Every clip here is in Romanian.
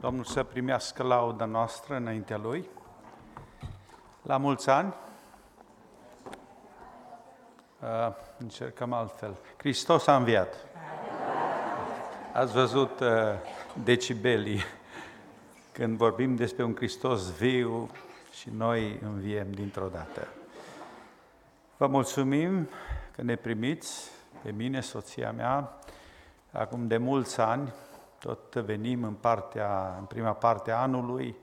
Domnul să primească lauda noastră înaintea Lui. La mulți ani. Uh, încercăm altfel. Hristos a înviat. Ați văzut uh, decibelii când vorbim despre un Hristos viu și noi înviem dintr-o dată. Vă mulțumim că ne primiți pe mine, soția mea, acum de mulți ani, tot venim în, partea, în prima parte a anului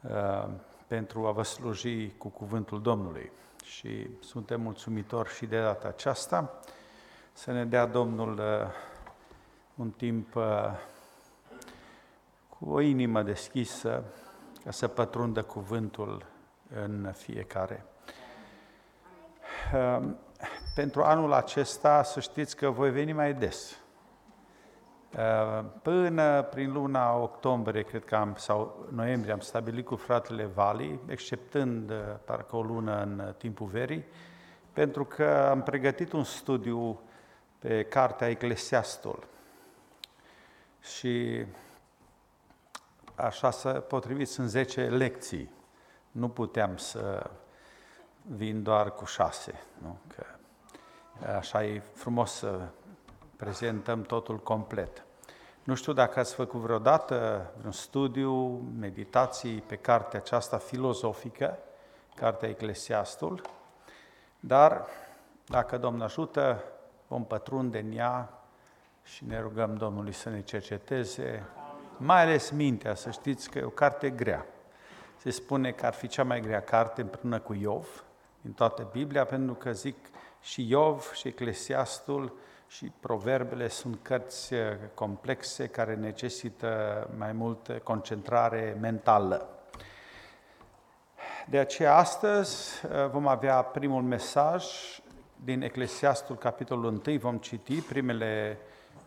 uh, pentru a vă sluji cu cuvântul Domnului. Și suntem mulțumitori și de data aceasta să ne dea Domnul uh, un timp uh, cu o inimă deschisă ca să pătrundă cuvântul în fiecare. Pentru anul acesta să știți că voi veni mai des Uh, până prin luna octombrie, cred că am, sau noiembrie, am stabilit cu fratele Vali, exceptând uh, parcă o lună în uh, timpul verii, pentru că am pregătit un studiu pe cartea Eclesiastul. Și așa să potrivit sunt 10 lecții. Nu puteam să vin doar cu șase. Nu? Că așa e frumos să prezentăm totul complet. Nu știu dacă ați făcut vreodată un studiu, meditații pe cartea aceasta filozofică, cartea Eclesiastul, dar dacă Domnul ajută, vom pătrunde în ea și ne rugăm Domnului să ne cerceteze, mai ales mintea, să știți că e o carte grea. Se spune că ar fi cea mai grea carte împreună cu Iov, din toată Biblia, pentru că zic și Iov și Eclesiastul și proverbele sunt cărți eh, complexe care necesită mai multă concentrare mentală. De aceea astăzi eh, vom avea primul mesaj din Eclesiastul, capitolul 1, vom citi primele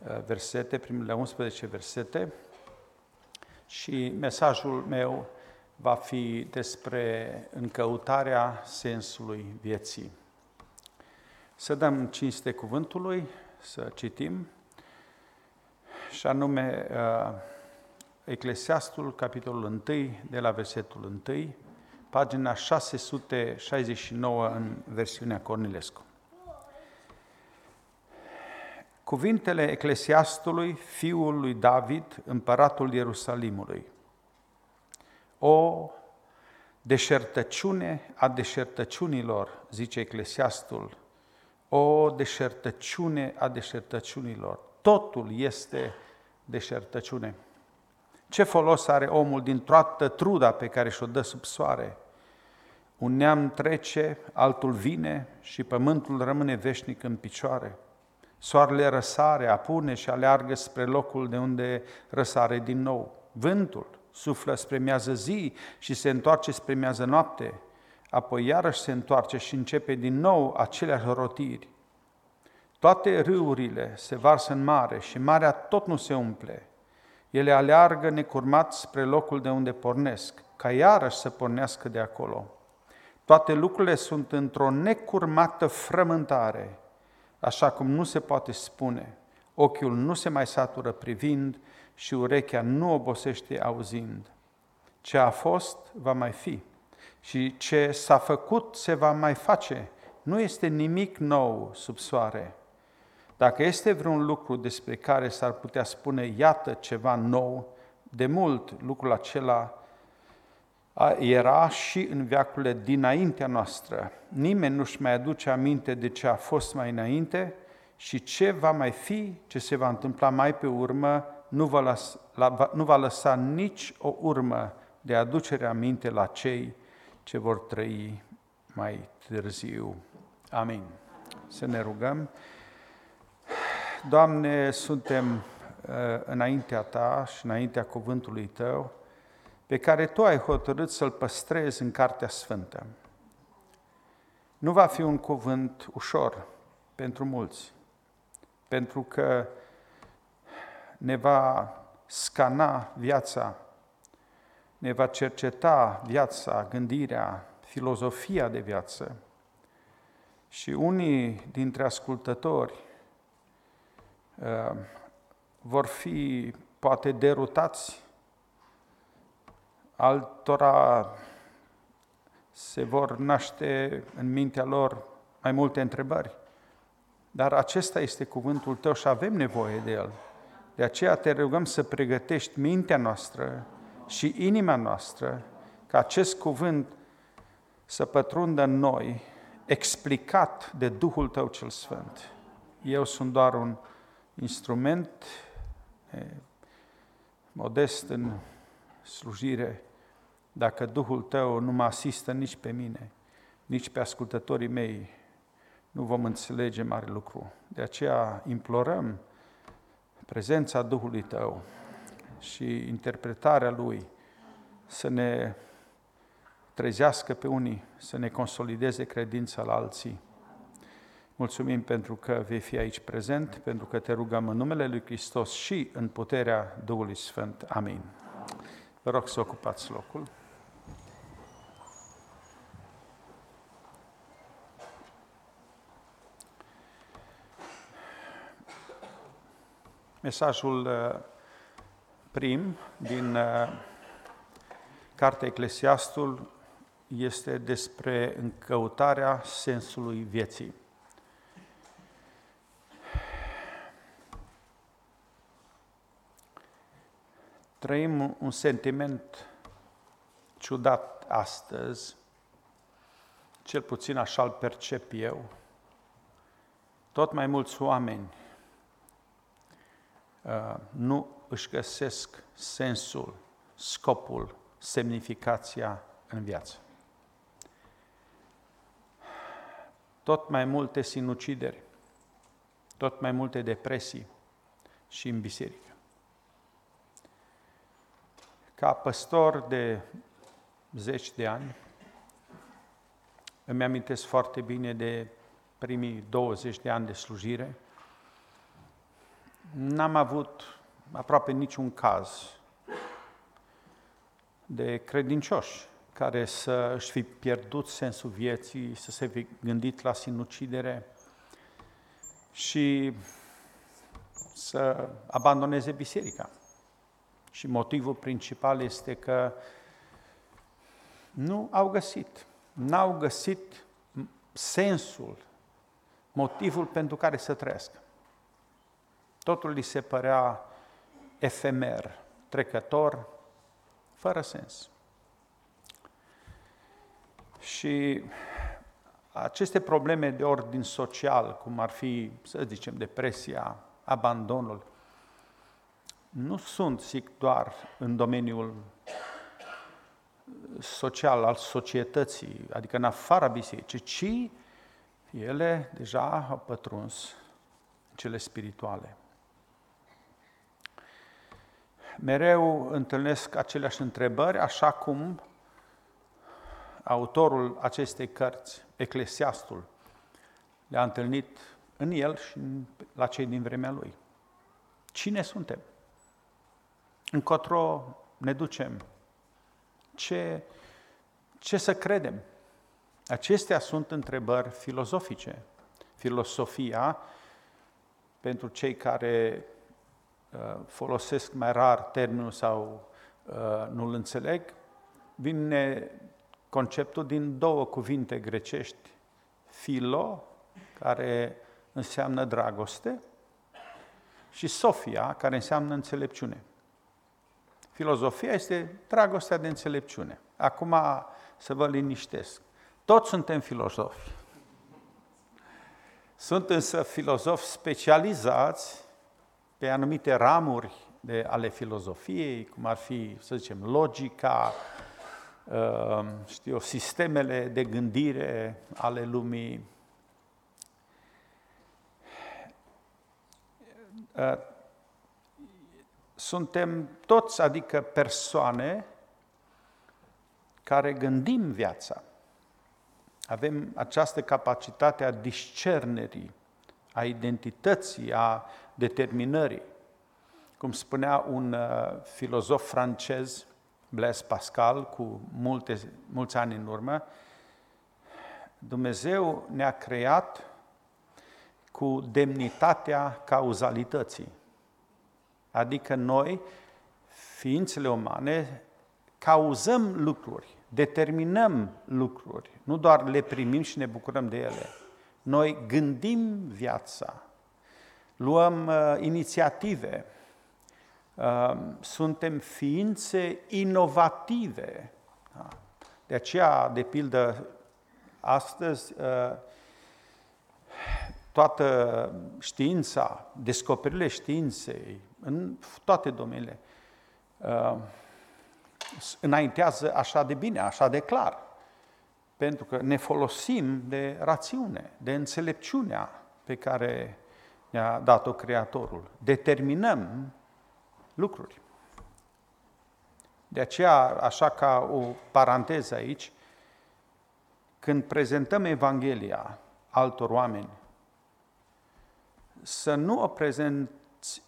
eh, versete, primele 11 versete și mesajul meu va fi despre încăutarea sensului vieții. Să dăm cinste cuvântului, să citim, și anume uh, Eclesiastul, capitolul 1, de la versetul 1, pagina 669 în versiunea Cornilescu. Cuvintele Eclesiastului, fiul lui David, împăratul Ierusalimului. O deșertăciune a deșertăciunilor, zice Eclesiastul, o deșertăciune a deșertăciunilor. Totul este deșertăciune. Ce folos are omul din toată truda pe care și-o dă sub soare? Un neam trece, altul vine și pământul rămâne veșnic în picioare. Soarele răsare, apune și aleargă spre locul de unde răsare din nou. Vântul suflă spre miază zi și se întoarce spre miază noapte apoi iarăși se întoarce și începe din nou aceleași rotiri. Toate râurile se varsă în mare și marea tot nu se umple. Ele aleargă necurmat spre locul de unde pornesc, ca iarăși să pornească de acolo. Toate lucrurile sunt într-o necurmată frământare, așa cum nu se poate spune. Ochiul nu se mai satură privind și urechea nu obosește auzind. Ce a fost, va mai fi și ce s-a făcut se va mai face. Nu este nimic nou sub soare. Dacă este vreun lucru despre care s-ar putea spune, iată ceva nou, de mult lucrul acela era și în veacurile dinaintea noastră. Nimeni nu-și mai aduce aminte de ce a fost mai înainte și ce va mai fi, ce se va întâmpla mai pe urmă, nu va, lăsa, nu va lăsa nici o urmă de aducere aminte la cei ce vor trăi mai târziu. Amin. Să ne rugăm. Doamne, suntem uh, înaintea Ta și înaintea cuvântului Tău, pe care Tu ai hotărât să-l păstrezi în Cartea Sfântă. Nu va fi un cuvânt ușor pentru mulți, pentru că ne va scana viața ne va cerceta viața, gândirea, filozofia de viață. Și unii dintre ascultători uh, vor fi poate derutați altora se vor naște în mintea lor mai multe întrebări. Dar acesta este cuvântul tău și avem nevoie de el. De aceea te rugăm să pregătești mintea noastră și inima noastră ca acest cuvânt să pătrundă în noi, explicat de Duhul Tău cel Sfânt. Eu sunt doar un instrument modest în slujire, dacă Duhul Tău nu mă asistă nici pe mine, nici pe ascultătorii mei, nu vom înțelege mare lucru. De aceea implorăm prezența Duhului Tău și interpretarea Lui să ne trezească pe unii, să ne consolideze credința la alții. Mulțumim pentru că vei fi aici prezent, pentru că te rugăm în numele Lui Hristos și în puterea Duhului Sfânt. Amin. Vă rog să ocupați locul. Mesajul uh, prim din uh, Cartea Eclesiastul este despre încăutarea sensului vieții. Trăim un sentiment ciudat astăzi, cel puțin așa îl percep eu. Tot mai mulți oameni uh, nu își găsesc sensul, scopul, semnificația în viață. Tot mai multe sinucideri, tot mai multe depresii și în biserică. Ca păstor de zeci de ani, îmi amintesc foarte bine de primii 20 de ani de slujire. N-am avut aproape niciun caz de credincioși care să își fi pierdut sensul vieții, să se fi gândit la sinucidere și să abandoneze biserica. Și motivul principal este că nu au găsit, n-au găsit sensul, motivul pentru care să trăiască. Totul li se părea efemer, trecător, fără sens. Și aceste probleme de ordin social, cum ar fi, să zicem, depresia, abandonul, nu sunt, zic, doar în domeniul social al societății, adică în afara bisericii, ci ele deja au pătruns cele spirituale. Mereu întâlnesc aceleași întrebări, așa cum autorul acestei cărți, Eclesiastul, le-a întâlnit în el și la cei din vremea lui. Cine suntem? încotro ne ducem, ce, ce să credem. Acestea sunt întrebări filozofice. Filosofia, pentru cei care uh, folosesc mai rar termenul sau uh, nu-l înțeleg, vine conceptul din două cuvinte grecești, filo, care înseamnă dragoste, și sofia, care înseamnă înțelepciune. Filozofia este dragostea de înțelepciune. Acum să vă liniștesc. Toți suntem filozofi. Sunt însă filozofi specializați pe anumite ramuri de, ale filozofiei, cum ar fi, să zicem, logica, uh, știu, sistemele de gândire ale lumii. Uh, suntem toți, adică persoane, care gândim viața. Avem această capacitate a discernerii, a identității, a determinării. Cum spunea un uh, filozof francez, Blaise Pascal, cu multe, mulți ani în urmă, Dumnezeu ne-a creat cu demnitatea cauzalității. Adică noi, ființele umane, cauzăm lucruri, determinăm lucruri, nu doar le primim și ne bucurăm de ele. Noi gândim viața, luăm uh, inițiative, uh, suntem ființe inovative. Da? De aceea, de pildă, astăzi, uh, toată știința, descoperirile științei, în toate domeniile, uh, înaintează așa de bine, așa de clar. Pentru că ne folosim de rațiune, de înțelepciunea pe care ne-a dat-o Creatorul. Determinăm lucruri. De aceea, așa ca o paranteză aici, când prezentăm Evanghelia altor oameni, să nu o prezent,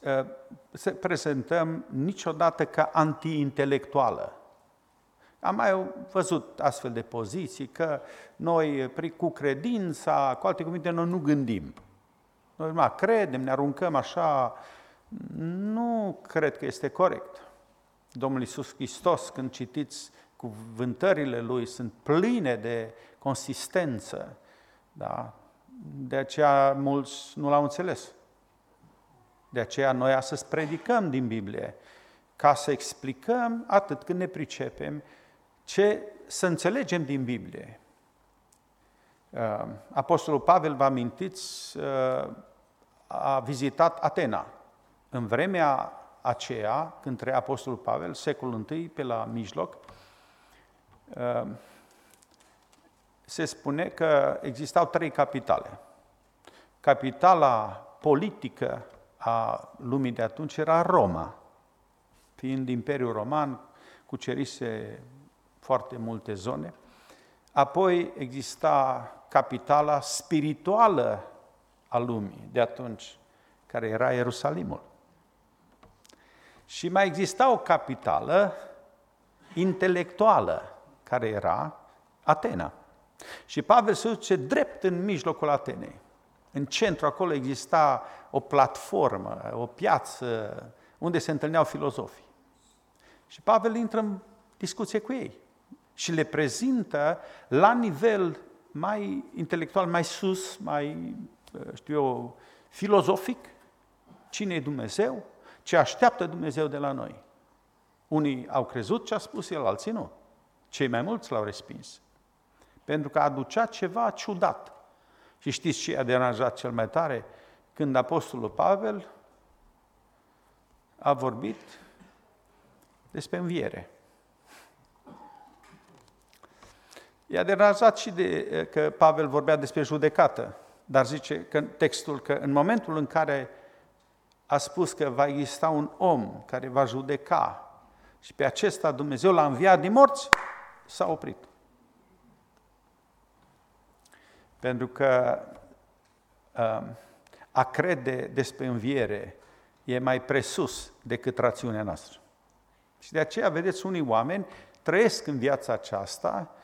ă, să prezentăm niciodată ca anti-intelectuală. Am mai văzut astfel de poziții, că noi, cu credința, cu alte cuvinte, noi nu gândim. Noi mai credem, ne aruncăm așa. Nu cred că este corect. Domnul Iisus Hristos, când citiți cuvântările Lui, sunt pline de consistență. Da? De aceea mulți nu l-au înțeles. De aceea noi astăzi predicăm din Biblie, ca să explicăm atât când ne pricepem, ce să înțelegem din Biblie. Uh, Apostolul Pavel, vă amintiți, uh, a vizitat Atena. În vremea aceea, când trăia Apostolul Pavel, secolul I, pe la mijloc, uh, se spune că existau trei capitale. Capitala politică a lumii de atunci era Roma, fiind Imperiul Roman, cucerise foarte multe zone. Apoi exista capitala spirituală a lumii de atunci, care era Ierusalimul. Și mai exista o capitală intelectuală, care era Atena. Și Pavel se duce drept în mijlocul Atenei. În centru acolo exista o platformă, o piață unde se întâlneau filozofii. Și Pavel intră în discuție cu ei și le prezintă la nivel mai intelectual, mai sus, mai, știu eu, filozofic, cine e Dumnezeu, ce așteaptă Dumnezeu de la noi. Unii au crezut ce a spus el, alții nu. Cei mai mulți l-au respins. Pentru că aducea ceva ciudat. Și știți ce a deranjat cel mai tare? Când Apostolul Pavel a vorbit despre înviere. I-a deranjat și de, că Pavel vorbea despre judecată, dar zice că textul că în momentul în care a spus că va exista un om care va judeca și pe acesta Dumnezeu l-a înviat din morți, s-a oprit. Pentru că um, a crede despre înviere e mai presus decât rațiunea noastră. Și de aceea, vedeți, unii oameni trăiesc în viața aceasta,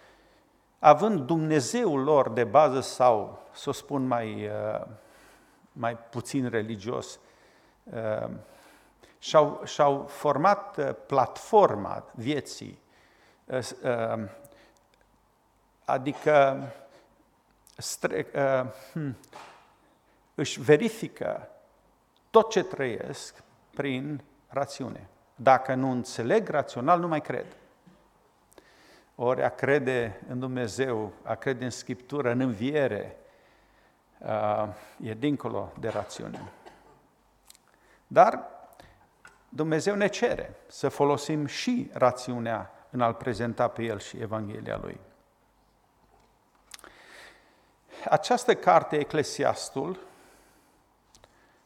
având Dumnezeul lor de bază sau, să o spun mai, uh, mai puțin religios, uh, și-au, și-au format uh, platforma vieții, adică stre, uh, hmm, își verifică tot ce trăiesc prin rațiune. Dacă nu înțeleg rațional, nu mai cred. Ori a crede în Dumnezeu, a crede în Scriptură, în înviere, uh, e dincolo de rațiune. Dar Dumnezeu ne cere să folosim și rațiunea în a-L prezenta pe El și Evanghelia Lui. Această carte, Eclesiastul,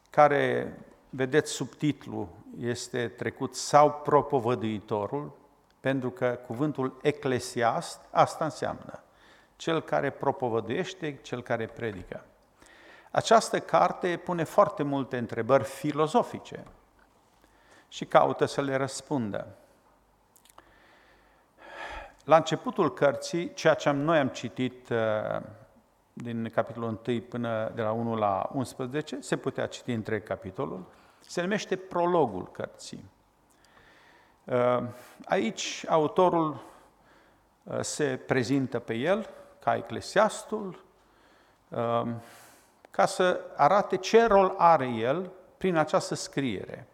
care, vedeți, subtitlu este trecut sau propovăduitorul, pentru că cuvântul eclesiast asta înseamnă cel care propovăduiește, cel care predică. Această carte pune foarte multe întrebări filozofice și caută să le răspundă. La începutul cărții, ceea ce noi am citit uh, din capitolul 1 până de la 1 la 11, se putea citi întreg capitolul, se numește prologul cărții. Aici autorul se prezintă pe el ca eclesiastul, ca să arate ce rol are el prin această scriere,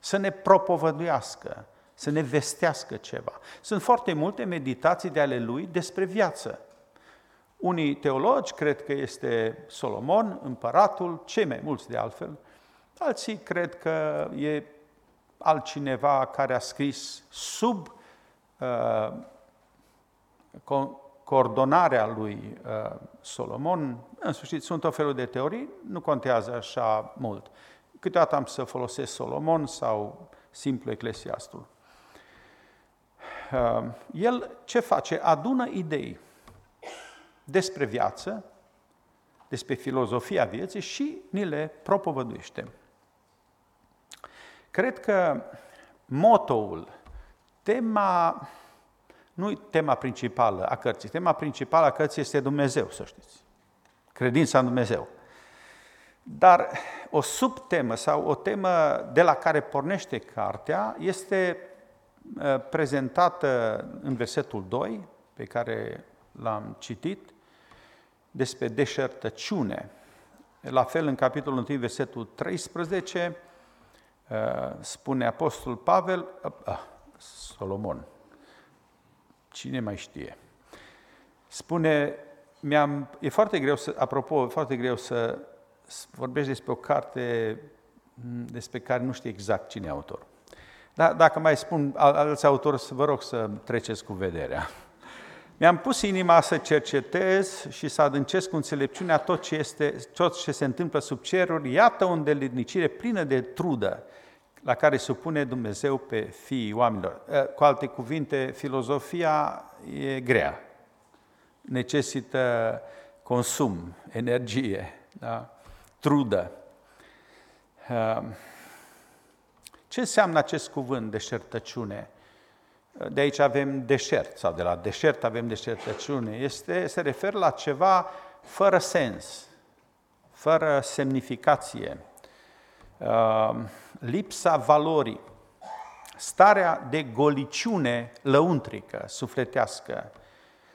să ne propovăduiască, să ne vestească ceva. Sunt foarte multe meditații de ale lui despre viață. Unii teologi cred că este Solomon, împăratul, cei mai mulți de altfel, alții cred că e altcineva care a scris sub uh, coordonarea lui uh, Solomon. În sfârșit, sunt o felul de teorii, nu contează așa mult. Câteodată am să folosesc Solomon sau simplu eclesiastul. Uh, el ce face? Adună idei despre viață, despre filozofia vieții și ni le propovăduiește. Cred că motoul, tema, nu tema principală a cărții, tema principală a cărții este Dumnezeu, să știți. Credința în Dumnezeu. Dar o subtemă sau o temă de la care pornește cartea este uh, prezentată în versetul 2, pe care l-am citit, despre deșertăciune. La fel, în capitolul 1, versetul 13, uh, spune Apostol Pavel, uh, Solomon, cine mai știe? Spune, mi-am, e foarte greu să, apropo, e foarte greu să vorbești despre o carte despre care nu știi exact cine e autor. Dar dacă mai spun alți autori, vă rog să treceți cu vederea. Mi-am pus inima să cercetez și să adâncesc cu înțelepciunea tot ce, este, tot ce se întâmplă sub ceruri. Iată o îndeletnicire plină de trudă la care supune Dumnezeu pe fiii oamenilor. Cu alte cuvinte, filozofia e grea, necesită consum, energie, da? trudă. Ce înseamnă acest cuvânt deșertăciune? De aici avem deșert, sau de la deșert avem deșertăciune, este, se referă la ceva fără sens, fără semnificație, uh, lipsa valorii, starea de goliciune lăuntrică, sufletească,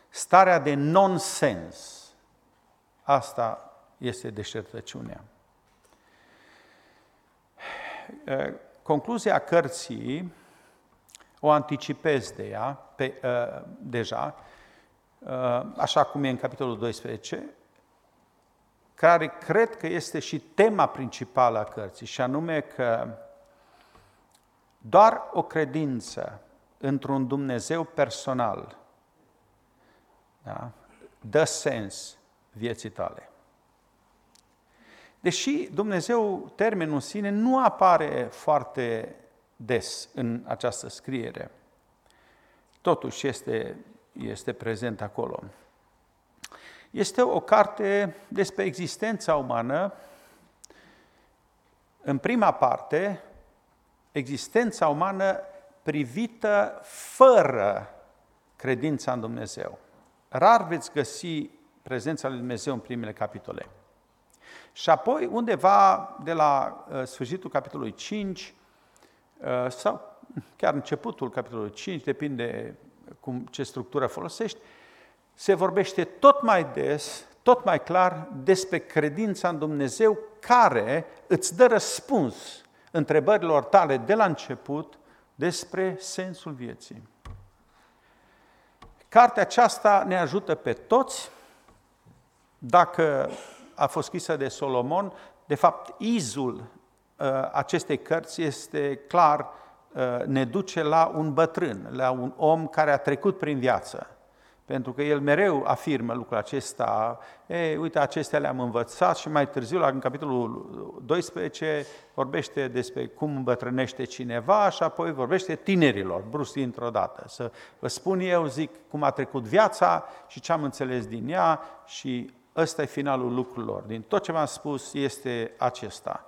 starea de nonsens. Asta este deșertăciunea. Uh, concluzia cărții o anticipez de ea pe, uh, deja, uh, așa cum e în capitolul 12, care cred că este și tema principală a cărții, și anume că doar o credință într-un Dumnezeu personal da, dă sens vieții tale. Deși Dumnezeu, termenul în sine, nu apare foarte des în această scriere. Totuși este, este prezent acolo. Este o carte despre existența umană. În prima parte, existența umană privită fără credința în Dumnezeu. Rar veți găsi prezența lui Dumnezeu în primele capitole. Și apoi, undeva de la uh, sfârșitul capitolului 5, Uh, sau chiar începutul capitolului 5, depinde cum, ce structură folosești, se vorbește tot mai des, tot mai clar despre credința în Dumnezeu care îți dă răspuns întrebărilor tale de la început despre sensul vieții. Cartea aceasta ne ajută pe toți. Dacă a fost scrisă de Solomon, de fapt, izul Uh, acestei cărți este clar, uh, ne duce la un bătrân, la un om care a trecut prin viață. Pentru că el mereu afirmă lucrul acesta, e, uite, acestea le-am învățat și mai târziu, la în capitolul 12, vorbește despre cum îmbătrânește cineva și apoi vorbește tinerilor, brusc dintr-o dată. Să vă spun eu, zic, cum a trecut viața și ce am înțeles din ea și ăsta e finalul lucrurilor. Din tot ce v-am spus este acesta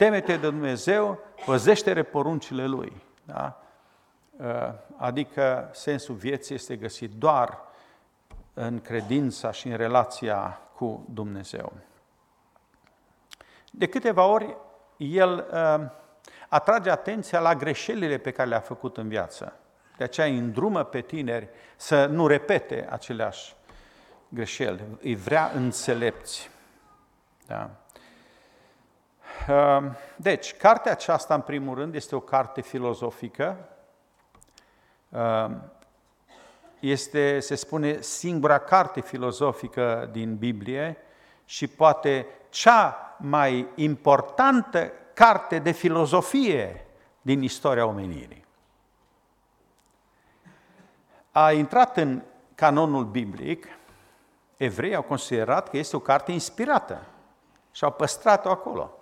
temete de Dumnezeu, păzește poruncile Lui. Da? Uh, adică sensul vieții este găsit doar în credința și în relația cu Dumnezeu. De câteva ori, el uh, atrage atenția la greșelile pe care le-a făcut în viață. De aceea îi îndrumă pe tineri să nu repete aceleași greșeli. Îi vrea înțelepți. Da? Ehm, deci, cartea aceasta, în primul rând, este o carte filozofică. Ehm, este, se spune, singura carte filozofică din Biblie și poate cea mai importantă carte de filozofie din istoria omenirii. A intrat în canonul biblic, evreii au considerat că este o carte inspirată și au păstrat-o acolo.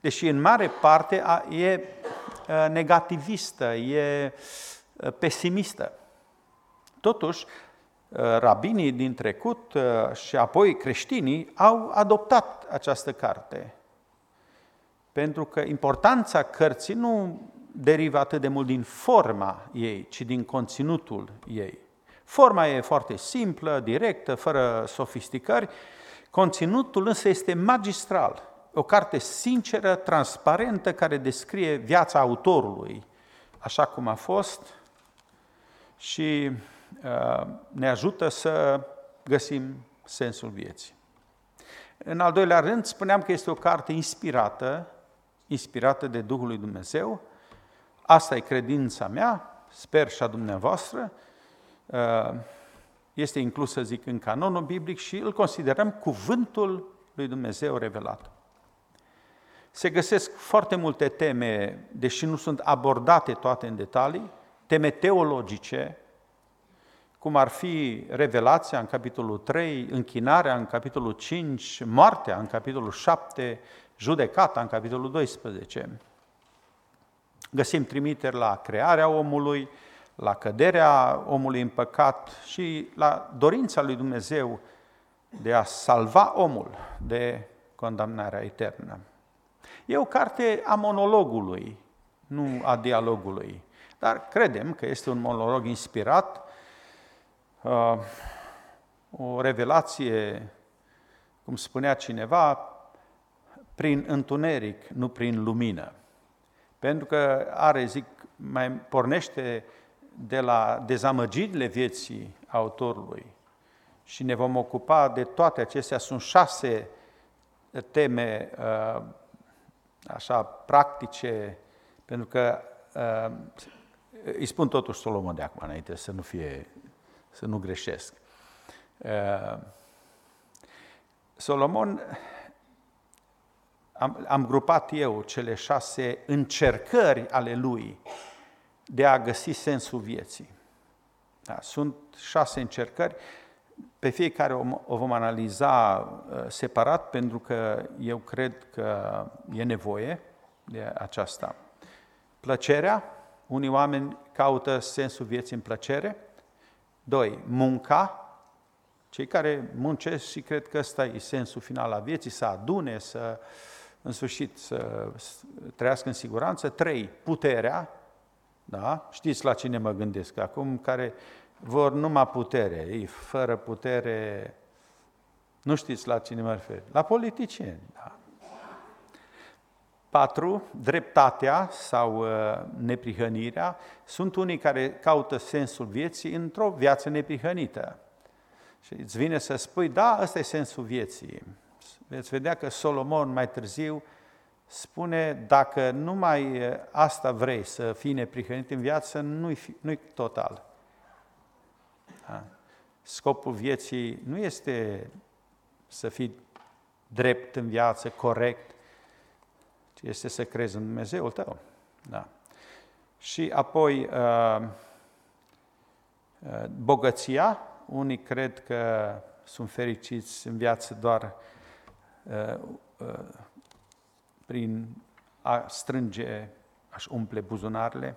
Deși în mare parte e negativistă, e pesimistă. Totuși, rabinii din trecut și apoi creștinii au adoptat această carte. Pentru că importanța cărții nu derivă atât de mult din forma ei, ci din conținutul ei. Forma e foarte simplă, directă, fără sofisticări, conținutul însă este magistral. O carte sinceră, transparentă, care descrie viața autorului, așa cum a fost și uh, ne ajută să găsim sensul vieții. În al doilea rând, spuneam că este o carte inspirată, inspirată de Duhul lui Dumnezeu. Asta e credința mea, sper și a dumneavoastră. Uh, este inclusă, zic, în canonul biblic și îl considerăm cuvântul lui Dumnezeu revelat. Se găsesc foarte multe teme, deși nu sunt abordate toate în detalii, teme teologice, cum ar fi revelația în capitolul 3, închinarea în capitolul 5, moartea în capitolul 7, judecata în capitolul 12. Găsim trimiteri la crearea omului, la căderea omului în păcat și la dorința lui Dumnezeu de a salva omul de condamnarea eternă. E o carte a monologului, nu a dialogului, dar credem că este un monolog inspirat, uh, o revelație, cum spunea cineva, prin întuneric, nu prin lumină. Pentru că are, zic, mai pornește de la dezamăgirile vieții autorului și ne vom ocupa de toate acestea. Sunt șase teme uh, așa practice, pentru că uh, îi spun totuși Solomon de acum înainte să nu fie, să nu greșesc. Uh, Solomon, am, am grupat eu cele șase încercări ale lui de a găsi sensul vieții. Da, sunt șase încercări, pe fiecare o vom analiza uh, separat pentru că eu cred că e nevoie de aceasta. Plăcerea, unii oameni caută sensul vieții în plăcere. Doi, munca, cei care muncesc și cred că ăsta e sensul final al vieții, să adune, să, în sfârșit, să trăiască în siguranță. Trei, puterea, da? Știți la cine mă gândesc acum, care vor numai putere, ei fără putere, nu știți la cine mă refer, la politicieni. Da. Patru, dreptatea sau uh, neprihănirea sunt unii care caută sensul vieții într-o viață neprihănită. Și îți vine să spui, da, ăsta e sensul vieții. Veți vedea că Solomon mai târziu spune, dacă numai asta vrei să fii neprihănit în viață, nu-i, nu-i total. Da? Scopul vieții nu este să fii drept în viață, corect, ci este să crezi în Dumnezeul tău. Da. Și apoi uh, uh, bogăția, unii cred că sunt fericiți în viață doar uh, prin a strânge, a-și umple buzunarele.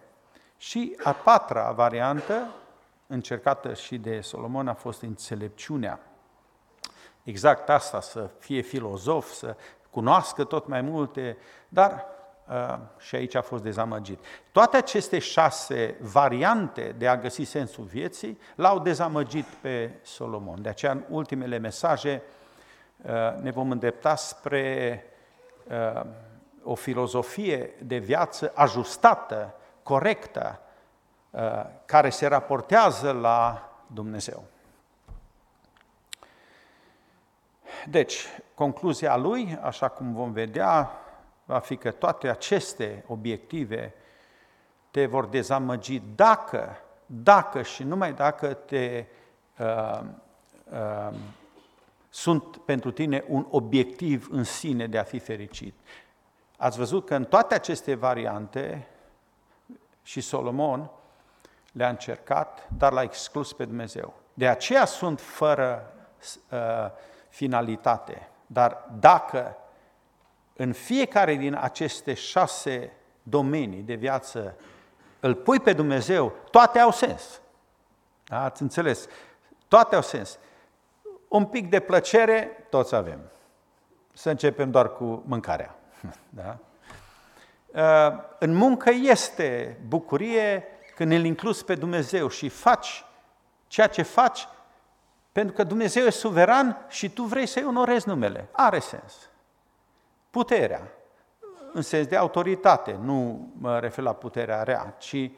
Și a patra variantă încercată și de Solomon a fost înțelepciunea. Exact asta, să fie filozof, să cunoască tot mai multe, dar uh, și aici a fost dezamăgit. Toate aceste șase variante de a găsi sensul vieții l-au dezamăgit pe Solomon. De aceea, în ultimele mesaje, uh, ne vom îndrepta spre uh, o filozofie de viață ajustată, corectă, uh, care se raportează la Dumnezeu. Deci, concluzia lui, așa cum vom vedea, va fi că toate aceste obiective te vor dezamăgi dacă, dacă și numai dacă te uh, uh, sunt pentru tine un obiectiv în sine de a fi fericit. Ați văzut că în toate aceste variante și Solomon le-a încercat, dar l-a exclus pe Dumnezeu. De aceea sunt fără uh, finalitate. Dar dacă în fiecare din aceste șase domenii de viață îl pui pe Dumnezeu, toate au sens. Da? Ați înțeles? Toate au sens. Un pic de plăcere, toți avem. Să începem doar cu mâncarea. Da? Uh, în muncă este bucurie când îl incluzi pe Dumnezeu și faci ceea ce faci pentru că Dumnezeu e suveran și tu vrei să-i onorezi numele. Are sens. Puterea, în sens de autoritate, nu mă refer la puterea rea, ci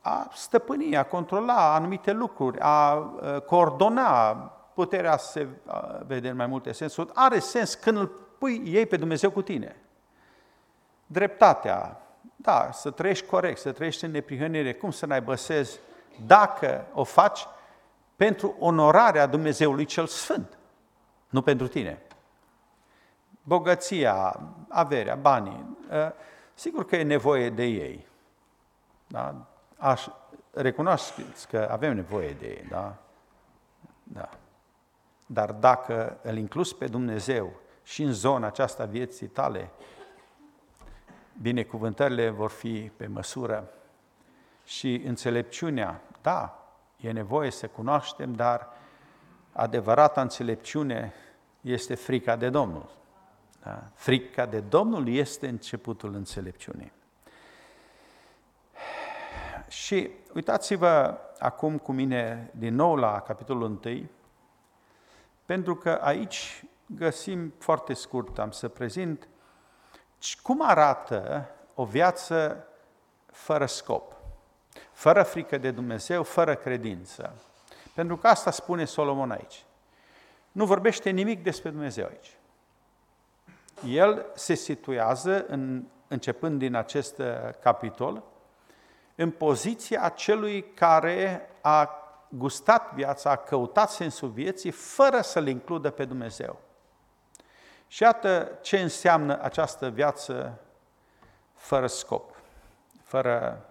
a stăpâni, a controla anumite lucruri, a coordona, puterea se vede în mai multe sensuri, are sens când îl pui ei pe Dumnezeu cu tine. Dreptatea, da, să trăiești corect, să trăiești în neprihănire, cum să n-ai dacă o faci pentru onorarea Dumnezeului cel Sfânt, nu pentru tine. Bogăția, averea, banii, ă, sigur că e nevoie de ei. Da? Aș, recunoașteți că avem nevoie de ei, da? Da. Dar dacă îl inclus pe Dumnezeu și în zona aceasta vieții tale, binecuvântările vor fi pe măsură și înțelepciunea, da, E nevoie să cunoaștem, dar adevărata înțelepciune este frica de Domnul. Da? Frica de Domnul este începutul înțelepciunii. Și uitați-vă acum cu mine din nou la capitolul 1, pentru că aici găsim foarte scurt, am să prezint cum arată o viață fără scop fără frică de Dumnezeu, fără credință. Pentru că asta spune Solomon aici. Nu vorbește nimic despre Dumnezeu aici. El se situează, în, începând din acest uh, capitol, în poziția celui care a gustat viața, a căutat sensul vieții, fără să-L includă pe Dumnezeu. Și iată ce înseamnă această viață fără scop, fără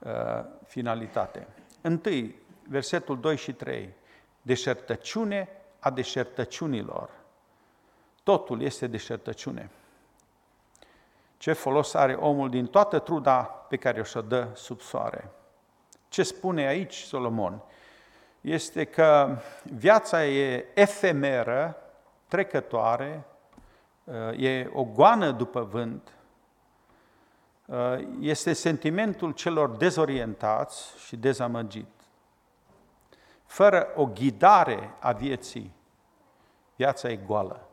Uh, finalitate. Întâi, versetul 2 și 3, deșertăciune a deșertăciunilor. Totul este deșertăciune. Ce folos are omul din toată truda pe care o să dă sub soare? Ce spune aici Solomon? Este că viața e efemeră, trecătoare, uh, e o goană după vânt, Uh, este sentimentul celor dezorientați și dezamăgit. Fără o ghidare a vieții, viața e goală,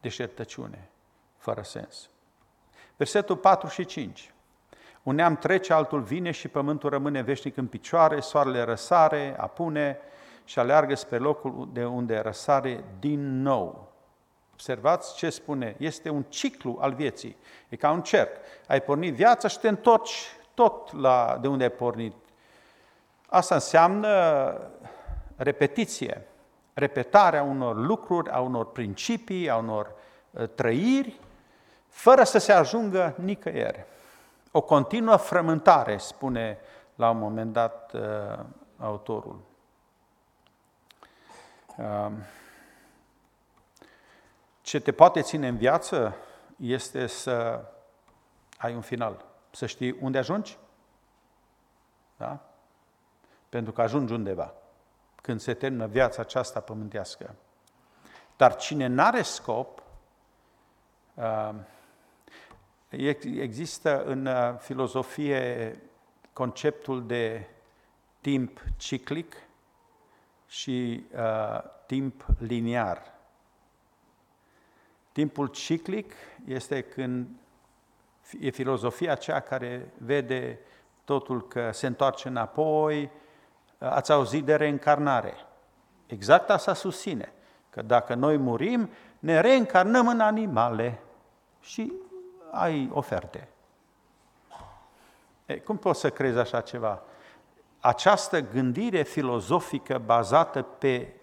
deșertăciune, fără sens. Versetul 4 și 5. Un neam trece, altul vine și pământul rămâne veșnic în picioare, soarele răsare, apune și aleargă spre locul de unde răsare din nou. Observați ce spune. Este un ciclu al vieții. E ca un cerc. Ai pornit viața și te întorci tot la de unde ai pornit. Asta înseamnă repetiție, repetarea unor lucruri, a unor principii, a unor ă, trăiri, fără să se ajungă nicăieri. O continuă frământare, spune la un moment dat uh, autorul. Uh, ce te poate ține în viață este să ai un final, să știi unde ajungi. Da? Pentru că ajungi undeva, când se termină viața aceasta pământească. Dar cine n-are scop, uh, există în uh, filozofie conceptul de timp ciclic și uh, timp liniar. Timpul ciclic este când E filozofia aceea care vede totul că se întoarce înapoi. Ați auzit de reîncarnare. Exact asta susține, că dacă noi murim, ne reîncarnăm în animale și ai oferte. E, cum poți să crezi așa ceva? Această gândire filozofică bazată pe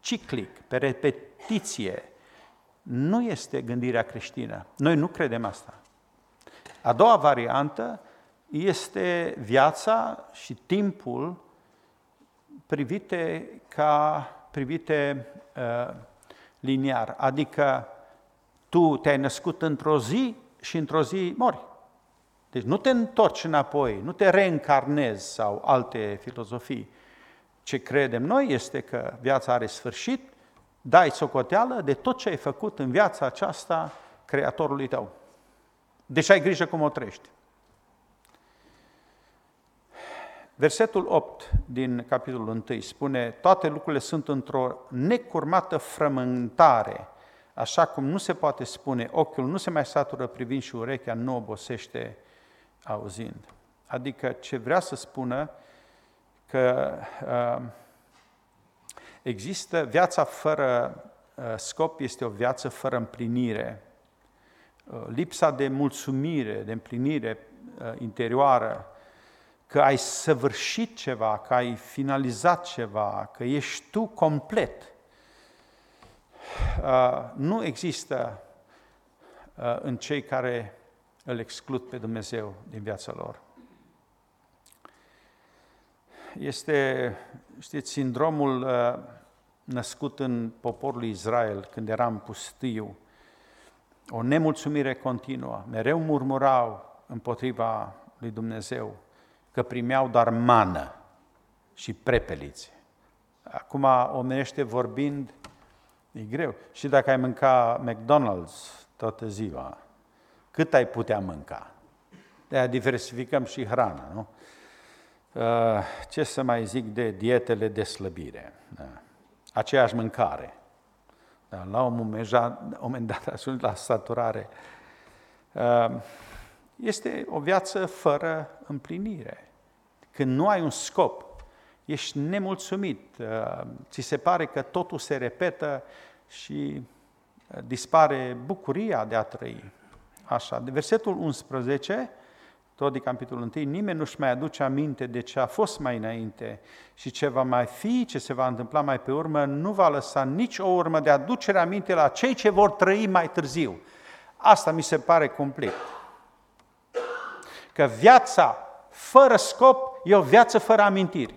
ciclic, pe repetiție, nu este gândirea creștină. Noi nu credem asta. A doua variantă este viața și timpul privite ca privite uh, liniar, adică tu te-ai născut într-o zi și într-o zi mori. Deci nu te întorci înapoi, nu te reîncarnezi sau alte filozofii. Ce credem noi este că viața are sfârșit, dai socoteală de tot ce ai făcut în viața aceasta Creatorului tău. Deci ai grijă cum o trăiești. Versetul 8 din capitolul 1 spune, toate lucrurile sunt într-o necurmată frământare, așa cum nu se poate spune, ochiul nu se mai satură privind și urechea nu obosește auzind. Adică ce vrea să spună că uh, există viața fără uh, scop este o viață fără împlinire. Uh, lipsa de mulțumire, de împlinire uh, interioară, că ai săvârșit ceva, că ai finalizat ceva, că ești tu complet. Uh, nu există uh, în cei care îl exclud pe Dumnezeu din viața lor. Este, știți, sindromul uh, născut în poporul Israel când era în pustiu, o nemulțumire continuă, mereu murmurau împotriva lui Dumnezeu că primeau doar mană și prepeliți. Acum, omenește vorbind, e greu. Și dacă ai mânca McDonald's toată ziua, cât ai putea mânca? de diversificăm și hrana, nu? Uh, ce să mai zic de dietele de slăbire? Da. Aceeași mâncare. Da, la un moment, un moment dat ajungi la saturare. Uh, este o viață fără împlinire. Când nu ai un scop, ești nemulțumit, uh, ți se pare că totul se repetă și dispare bucuria de a trăi. Așa, de versetul 11, tot din capitolul 1, nimeni nu-și mai aduce aminte de ce a fost mai înainte și ce va mai fi, ce se va întâmpla mai pe urmă, nu va lăsa nici o urmă de aducere aminte la cei ce vor trăi mai târziu. Asta mi se pare complet. Că viața fără scop e o viață fără amintiri.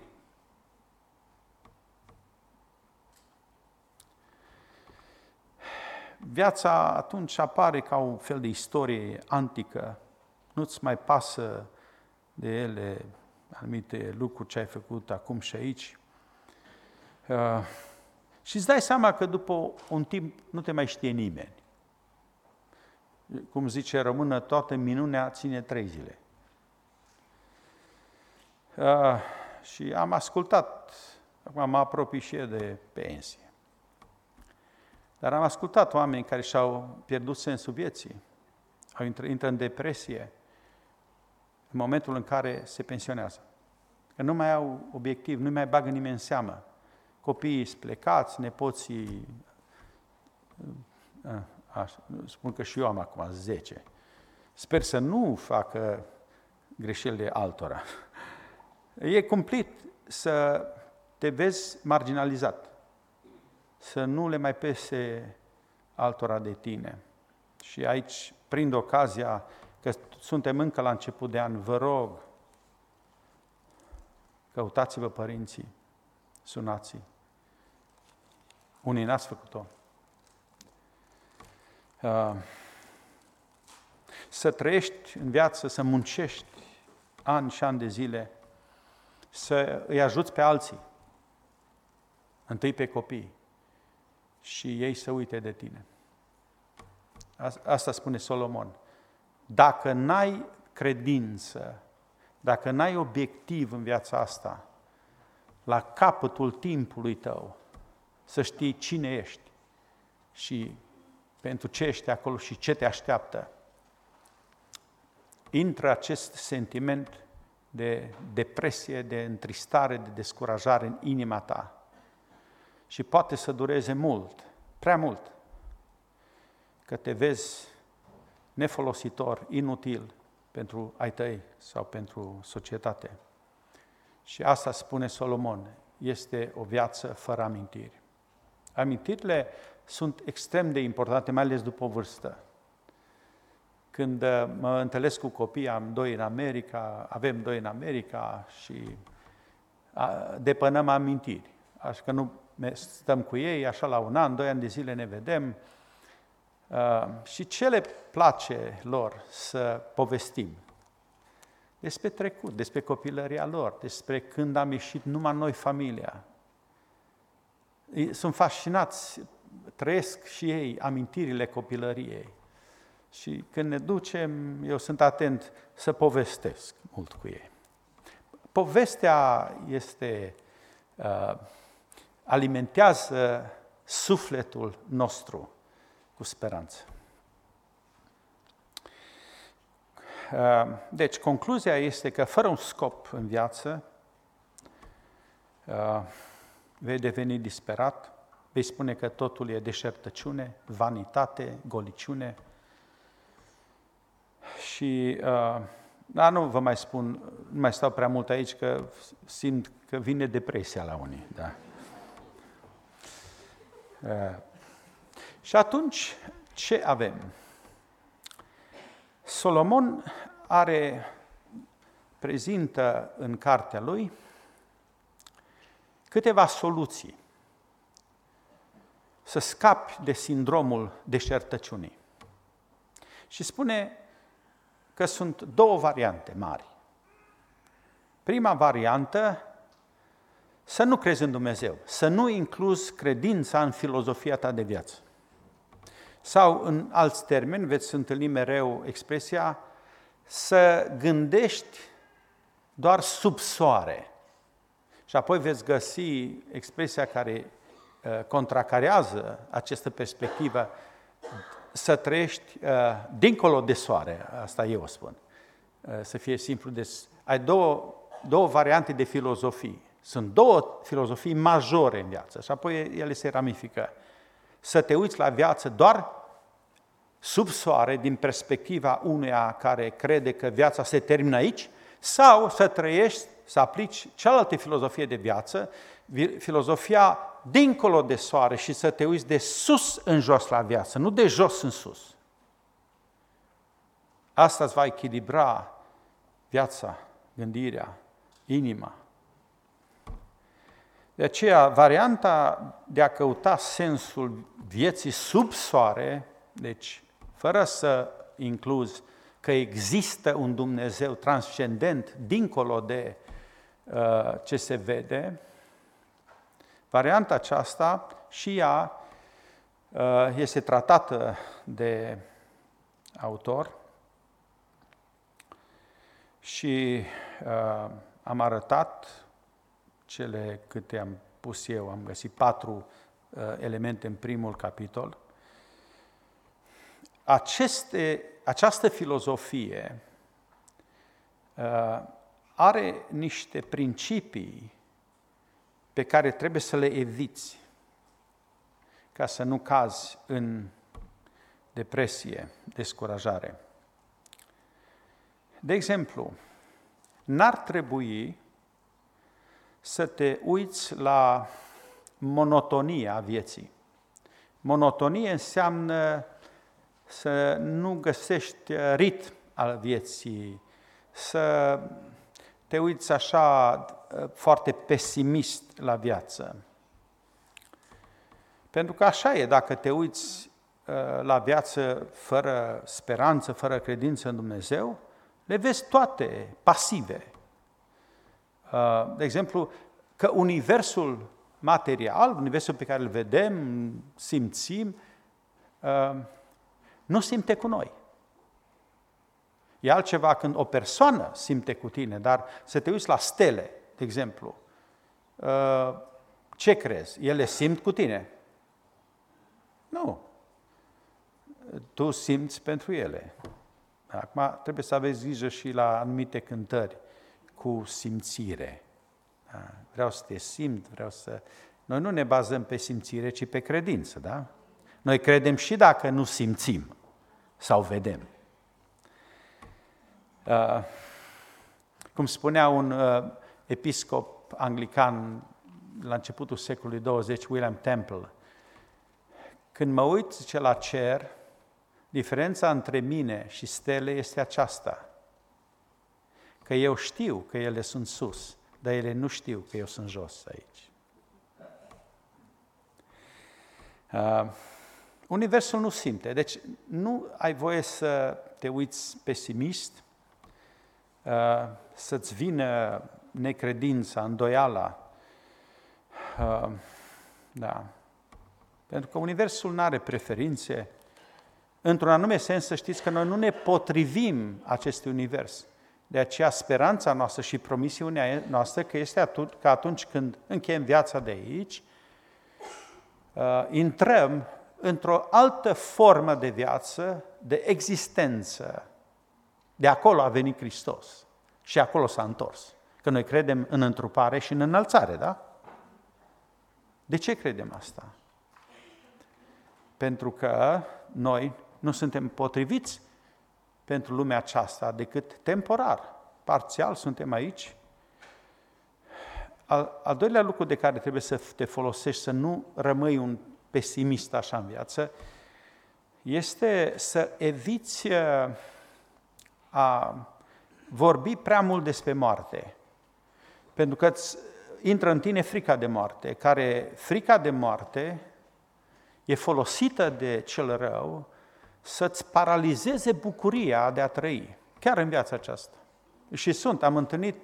viața atunci apare ca un fel de istorie antică, nu-ți mai pasă de ele anumite lucruri ce ai făcut acum și aici. Uh, și îți dai seama că după un timp nu te mai știe nimeni. Cum zice română, toată minunea ține trei zile. Uh, și am ascultat, acum mă apropii și de pensie. Dar am ascultat oameni care și-au pierdut sensul vieții, au intrat, intră în depresie în momentul în care se pensionează. Că nu mai au obiectiv, nu mai bagă nimeni în seamă. Copiii sunt plecați, nepoții... A, așa, spun că și eu am acum 10. Sper să nu facă greșelile altora. E cumplit să te vezi marginalizat să nu le mai pese altora de tine. Și aici prind ocazia că suntem încă la început de an, vă rog, căutați-vă părinții, sunați Unii n-ați făcut-o. Uh, să trăiești în viață, să muncești ani și ani de zile, să îi ajuți pe alții, întâi pe copii, și ei să uite de tine. Asta spune Solomon. Dacă n-ai credință, dacă n-ai obiectiv în viața asta, la capătul timpului tău, să știi cine ești și pentru ce ești acolo și ce te așteaptă, intră acest sentiment de depresie, de întristare, de descurajare în inima ta. Și poate să dureze mult, prea mult, că te vezi nefolositor, inutil pentru ai tăi sau pentru societate. Și asta spune Solomon, este o viață fără amintiri. Amintirile sunt extrem de importante, mai ales după o vârstă. Când uh, mă întâlnesc cu copii, am doi în America, avem doi în America și depănăm amintiri. Așa că nu stăm cu ei, așa la un an, doi ani de zile ne vedem. Uh, și ce le place lor să povestim? Despre trecut, despre copilăria lor, despre când am ieșit numai noi familia. Sunt fascinați, trăiesc și ei amintirile copilăriei. Și când ne ducem, eu sunt atent să povestesc mult cu ei. Povestea este, uh, alimentează sufletul nostru cu speranță. Uh, deci, concluzia este că fără un scop în viață, uh, vei deveni disperat, vei spune că totul e deșertăciune, vanitate, goliciune, și, uh, da, nu vă mai spun, nu mai stau prea mult aici, că simt că vine depresia la unii. Da. Uh, și atunci, ce avem? Solomon are, prezintă în cartea lui câteva soluții să scapi de sindromul deșertăciunii. Și spune că sunt două variante mari. Prima variantă, să nu crezi în Dumnezeu, să nu incluzi credința în filozofia ta de viață. Sau, în alți termeni, veți întâlni mereu expresia, să gândești doar sub soare. Și apoi veți găsi expresia care uh, contracarează această perspectivă, să trăiești uh, dincolo de soare, asta eu o spun, uh, să fie simplu. de. ai două, două variante de filozofii. Sunt două filozofii majore în viață și apoi ele se ramifică. Să te uiți la viață doar sub soare, din perspectiva uneia care crede că viața se termină aici, sau să trăiești, să aplici cealaltă filozofie de viață, filozofia dincolo de soare și să te uiți de sus în jos la viață, nu de jos în sus. Asta îți va echilibra viața, gândirea, inima. De aceea, varianta de a căuta sensul vieții sub soare, deci fără să incluzi că există un Dumnezeu transcendent dincolo de uh, ce se vede, Varianta aceasta și ea uh, este tratată de autor și uh, am arătat cele câte am pus eu, am găsit patru uh, elemente în primul capitol. Aceste, această filozofie are niște principii pe care trebuie să le eviți ca să nu cazi în depresie, descurajare. De exemplu, n-ar trebui să te uiți la monotonia vieții. Monotonie înseamnă să nu găsești ritm al vieții, să te uiți așa uh, foarte pesimist la viață. Pentru că așa e, dacă te uiți uh, la viață fără speranță, fără credință în Dumnezeu, le vezi toate pasive. Uh, de exemplu, că universul material, universul pe care îl vedem, simțim, nu simte cu noi. E altceva când o persoană simte cu tine, dar să te uiți la stele, de exemplu. Uh, ce crezi? Ele simt cu tine? Nu. Tu simți pentru ele. Acum trebuie să aveți grijă și la anumite cântări cu simțire. Da? Vreau să te simt, vreau să... Noi nu ne bazăm pe simțire, ci pe credință, da? Noi credem și dacă nu simțim sau vedem. Uh, cum spunea un uh, episcop anglican la începutul secolului 20, William Temple, când mă uit, zice, la cer, diferența între mine și stele este aceasta, că eu știu că ele sunt sus, dar ele nu știu că eu sunt jos aici. Uh, universul nu simte, deci nu ai voie să te uiți pesimist, uh, să-ți vină necredința, îndoiala. Uh, da. Pentru că Universul nu are preferințe. Într-un anume sens, să știți că noi nu ne potrivim acestui Univers. De aceea speranța noastră și promisiunea noastră că este atunci, că atunci când încheiem viața de aici, uh, intrăm într-o altă formă de viață, de existență. De acolo a venit Hristos și acolo s-a întors. Că noi credem în întrupare și în înălțare, da? De ce credem asta? Pentru că noi nu suntem potriviți pentru lumea aceasta decât temporar. Parțial suntem aici. Al, al doilea lucru de care trebuie să te folosești, să nu rămâi un pesimist așa în viață, este să eviți uh, a vorbi prea mult despre moarte. Pentru că îți intră în tine frica de moarte, care frica de moarte e folosită de cel rău să-ți paralizeze bucuria de a trăi, chiar în viața aceasta. Și sunt, am întâlnit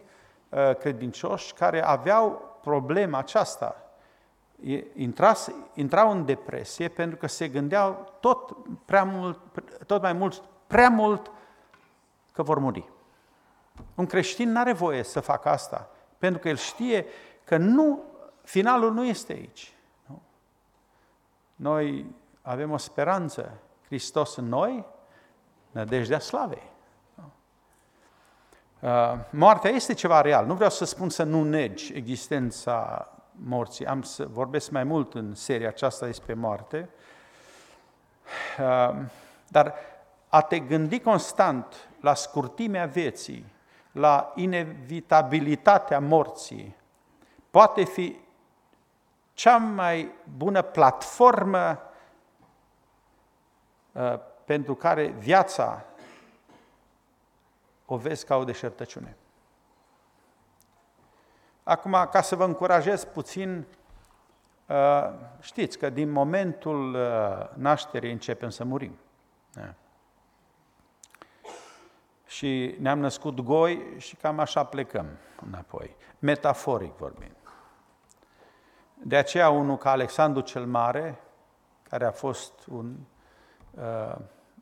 uh, credincioși care aveau problema aceasta. Intras, intrau în depresie pentru că se gândeau tot, prea mult, tot mai mult, prea mult că vor muri. Un creștin nu are voie să facă asta, pentru că el știe că nu, finalul nu este aici. Nu? Noi avem o speranță, Hristos în noi, nădejdea slavei. Uh, moartea este ceva real. Nu vreau să spun să nu negi existența morții. Am să vorbesc mai mult în seria aceasta despre moarte. Uh, dar a te gândi constant la scurtimea vieții, la inevitabilitatea morții, poate fi cea mai bună platformă uh, pentru care viața o vezi ca o deșertăciune. Acum, ca să vă încurajez puțin, uh, știți că din momentul uh, nașterii începem să murim. Da și ne-am născut goi și cam așa plecăm înapoi, metaforic vorbind. De aceea unul ca Alexandru cel Mare, care a fost un uh,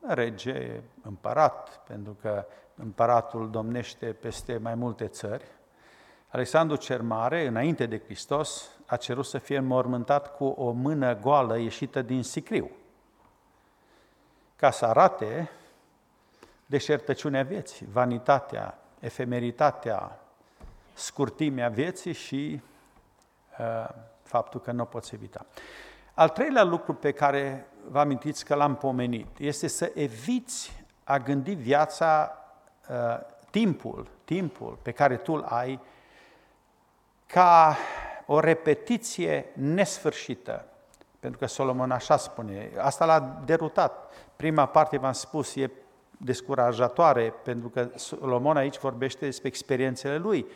rege, împărat, pentru că împăratul domnește peste mai multe țări, Alexandru cel Mare, înainte de Hristos, a cerut să fie înmormântat cu o mână goală ieșită din sicriu, ca să arate deșertăciunea vieții, vanitatea, efemeritatea, scurtimea vieții și uh, faptul că nu o poți evita. Al treilea lucru pe care vă amintiți că l-am pomenit este să eviți a gândi viața, uh, timpul, timpul pe care tu îl ai, ca o repetiție nesfârșită. Pentru că Solomon așa spune, asta l-a derutat. Prima parte, v-am spus, e descurajatoare, pentru că Solomon aici vorbește despre experiențele lui,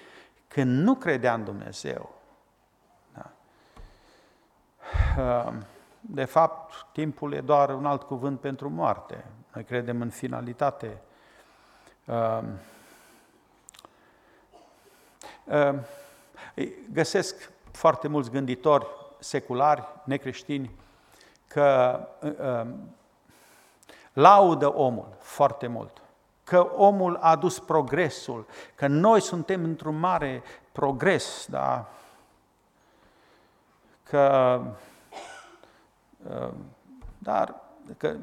când nu credea în Dumnezeu. Da. Ehm, de fapt, timpul e doar un alt cuvânt pentru moarte. Noi credem în finalitate. Ehm, ehm, găsesc foarte mulți gânditori seculari, necreștini, că laudă omul foarte mult, că omul a adus progresul, că noi suntem într-un mare progres, da? că, uh, dar că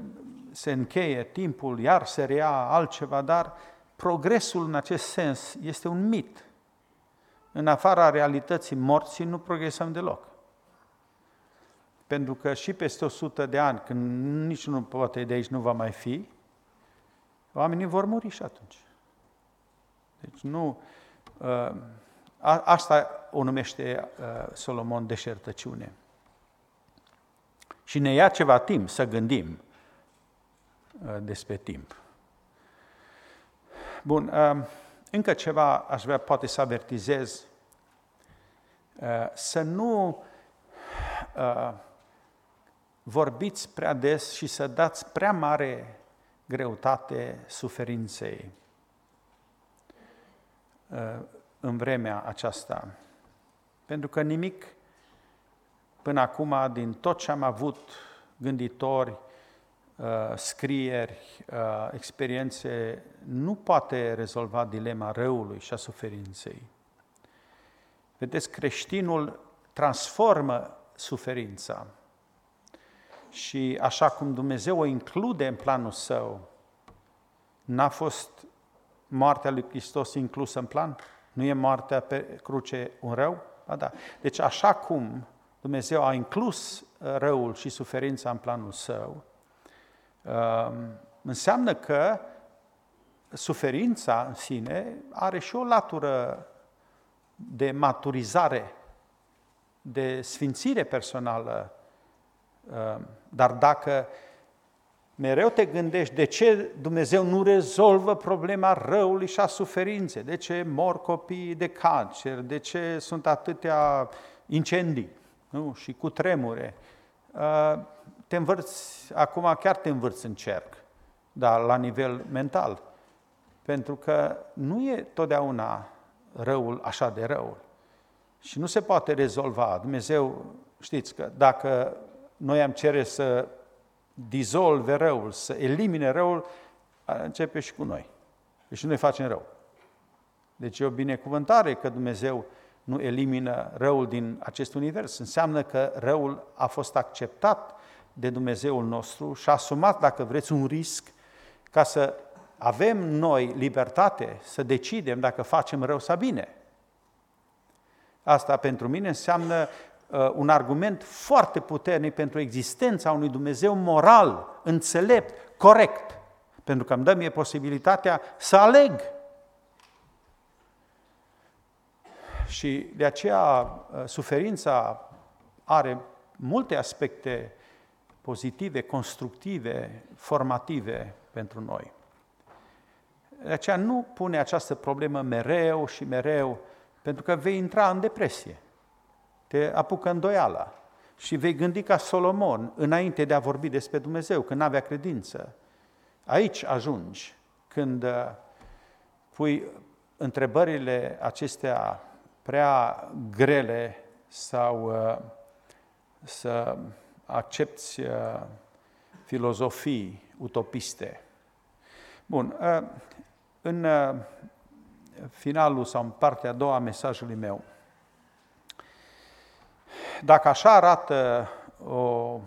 se încheie timpul, iar se rea altceva, dar progresul în acest sens este un mit. În afara realității morții nu progresăm deloc. Pentru că și peste 100 de ani, când nici nu poate de aici nu va mai fi, oamenii vor muri și atunci. Deci nu... Uh, asta o numește uh, Solomon deșertăciune. Și ne ia ceva timp să gândim uh, despre timp. Bun, încă ceva aș vrea poate să avertizez. Să nu vorbiți prea des și să dați prea mare greutate suferinței uh, în vremea aceasta. Pentru că nimic până acum, din tot ce am avut gânditori, uh, scrieri, uh, experiențe, nu poate rezolva dilema răului și a suferinței. Vedeți, creștinul transformă suferința. Și așa cum Dumnezeu o include în planul său, n-a fost moartea lui Hristos inclusă în plan? Nu e moartea pe cruce un rău? Ba da. Deci așa cum Dumnezeu a inclus uh, răul și suferința în planul său, um, înseamnă că suferința în sine are și o latură de maturizare, de sfințire personală. Ehm, dar dacă mereu te gândești de ce Dumnezeu nu rezolvă problema răului și a suferinței, de ce mor copiii de cancer, de ce sunt atâtea incendii nu? și cu tremure, ehm, te învârți, acum chiar te învârți în cerc, dar la nivel mental. Pentru că nu e totdeauna răul așa de rău. Și nu se poate rezolva. Dumnezeu, știți că dacă noi am cere să dizolve răul, să elimine răul, începe și cu noi. Și noi facem rău. Deci e o binecuvântare că Dumnezeu nu elimină răul din acest univers. Înseamnă că răul a fost acceptat de Dumnezeul nostru și a asumat, dacă vreți, un risc ca să avem noi libertate să decidem dacă facem rău sau bine. Asta pentru mine înseamnă Uh, un argument foarte puternic pentru existența unui Dumnezeu moral, înțelept, corect, pentru că îmi dă mie posibilitatea să aleg. Și de aceea uh, suferința are multe aspecte pozitive, constructive, formative pentru noi. De aceea nu pune această problemă mereu și mereu, pentru că vei intra în depresie te apucă îndoiala și vei gândi ca Solomon înainte de a vorbi despre Dumnezeu, când avea credință. Aici ajungi când uh, pui întrebările acestea prea grele sau uh, să accepti uh, filozofii utopiste. Bun, în finalul sau în partea a doua a mesajului meu, dacă așa arată o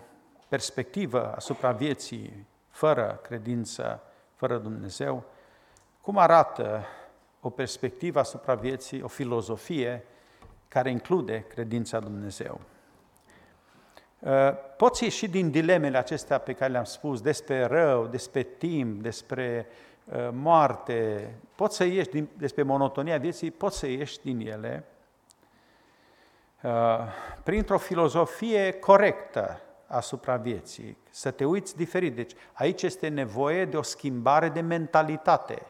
perspectivă asupra vieții fără credință, fără Dumnezeu, cum arată o perspectivă asupra vieții, o filozofie care include credința Dumnezeu? Uh, poți ieși din dilemele acestea pe care le-am spus, despre rău, despre timp, despre uh, moarte, poți să ieși din, despre monotonia vieții, poți să ieși din ele, Uh, printr-o filozofie corectă asupra vieții, să te uiți diferit. Deci aici este nevoie de o schimbare de mentalitate,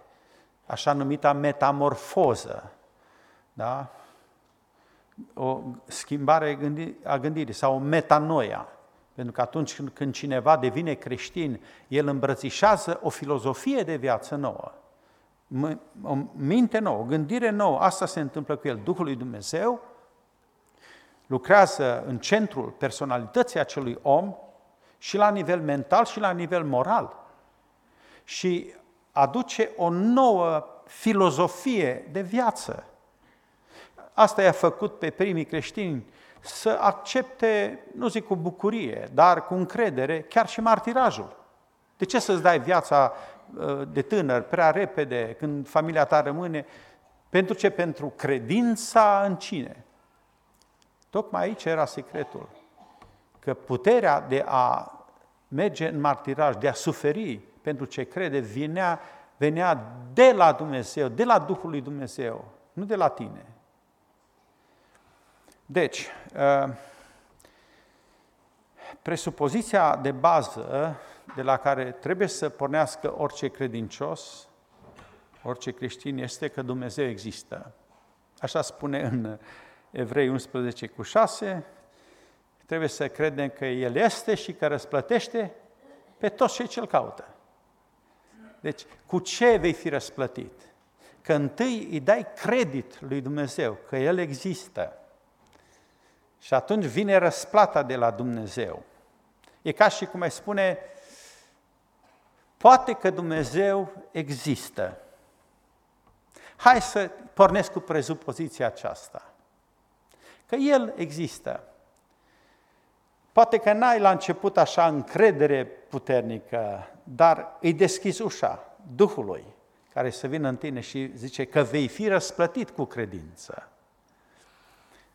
așa numita metamorfoză, da? o schimbare a gândirii sau o metanoia. Pentru că atunci când cineva devine creștin, el îmbrățișează o filozofie de viață nouă, o minte nouă, o gândire nouă. Asta se întâmplă cu el. Duhul lui Dumnezeu lucrează în centrul personalității acelui om și la nivel mental și la nivel moral. Și aduce o nouă filozofie de viață. Asta i-a făcut pe primii creștini să accepte, nu zic cu bucurie, dar cu încredere, chiar și martirajul. De ce să-ți dai viața uh, de tânăr prea repede, când familia ta rămâne? Pentru ce? Pentru credința în cine? Tocmai aici era secretul. Că puterea de a merge în martiraj, de a suferi pentru ce crede, venea, venea de la Dumnezeu, de la Duhul lui Dumnezeu, nu de la tine. Deci, uh, presupoziția de bază de la care trebuie să pornească orice credincios, orice creștin, este că Dumnezeu există. Așa spune în Evrei 11 cu 6, trebuie să credem că El este și că răsplătește pe toți cei ce-L caută. Deci, cu ce vei fi răsplătit? Că întâi îi dai credit lui Dumnezeu, că El există. Și atunci vine răsplata de la Dumnezeu. E ca și cum ai spune, poate că Dumnezeu există. Hai să pornesc cu prezupoziția aceasta. Că El există. Poate că n-ai la început așa încredere puternică, dar îi deschizi ușa Duhului care să vină în tine și zice că vei fi răsplătit cu credință.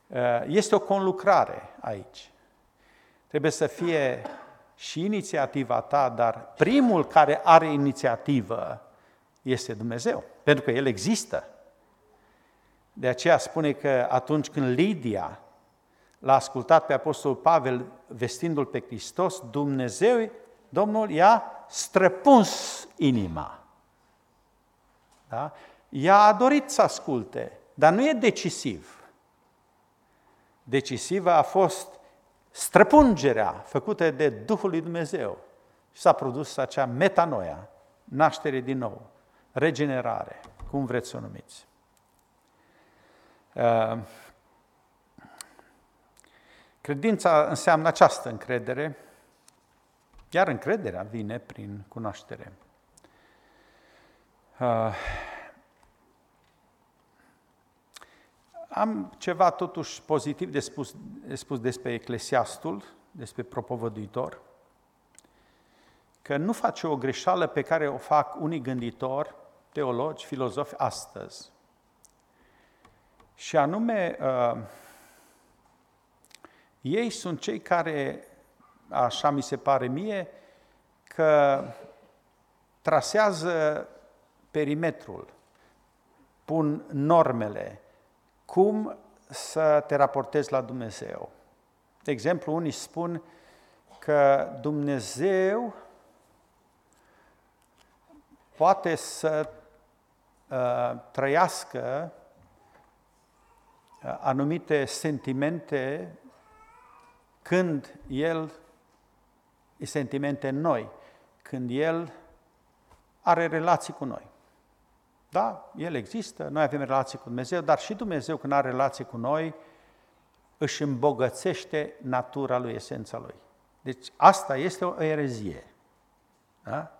Uh, este o conlucrare aici. Trebuie să fie și inițiativa ta, dar primul care are inițiativă este Dumnezeu, pentru că El există. De aceea spune că atunci când Lidia l-a ascultat pe Apostolul Pavel vestindu-l pe Hristos, Dumnezeu, Domnul i-a străpuns inima. Da? Ea a dorit să asculte, dar nu e decisiv. Decisivă a fost străpungerea făcută de Duhul lui Dumnezeu și s-a produs acea metanoia, naștere din nou, regenerare, cum vreți să o numiți. Uh, credința înseamnă această încredere, iar încrederea vine prin cunoaștere. Uh, am ceva totuși pozitiv de spus, de spus despre eclesiastul, despre propovăduitor, că nu face o greșeală pe care o fac unii gânditori, teologi, filozofi astăzi. Și anume, uh, ei sunt cei care, așa mi se pare mie, că trasează perimetrul, pun normele, cum să te raportezi la Dumnezeu. De exemplu, unii spun că Dumnezeu poate să uh, trăiască uh, anumite sentimente când El e sentimente noi, când El are relații cu noi. Da, El există, noi avem relații cu Dumnezeu, dar și Dumnezeu când are relații cu noi, își îmbogățește natura Lui, esența Lui. Deci asta este o erezie. Da?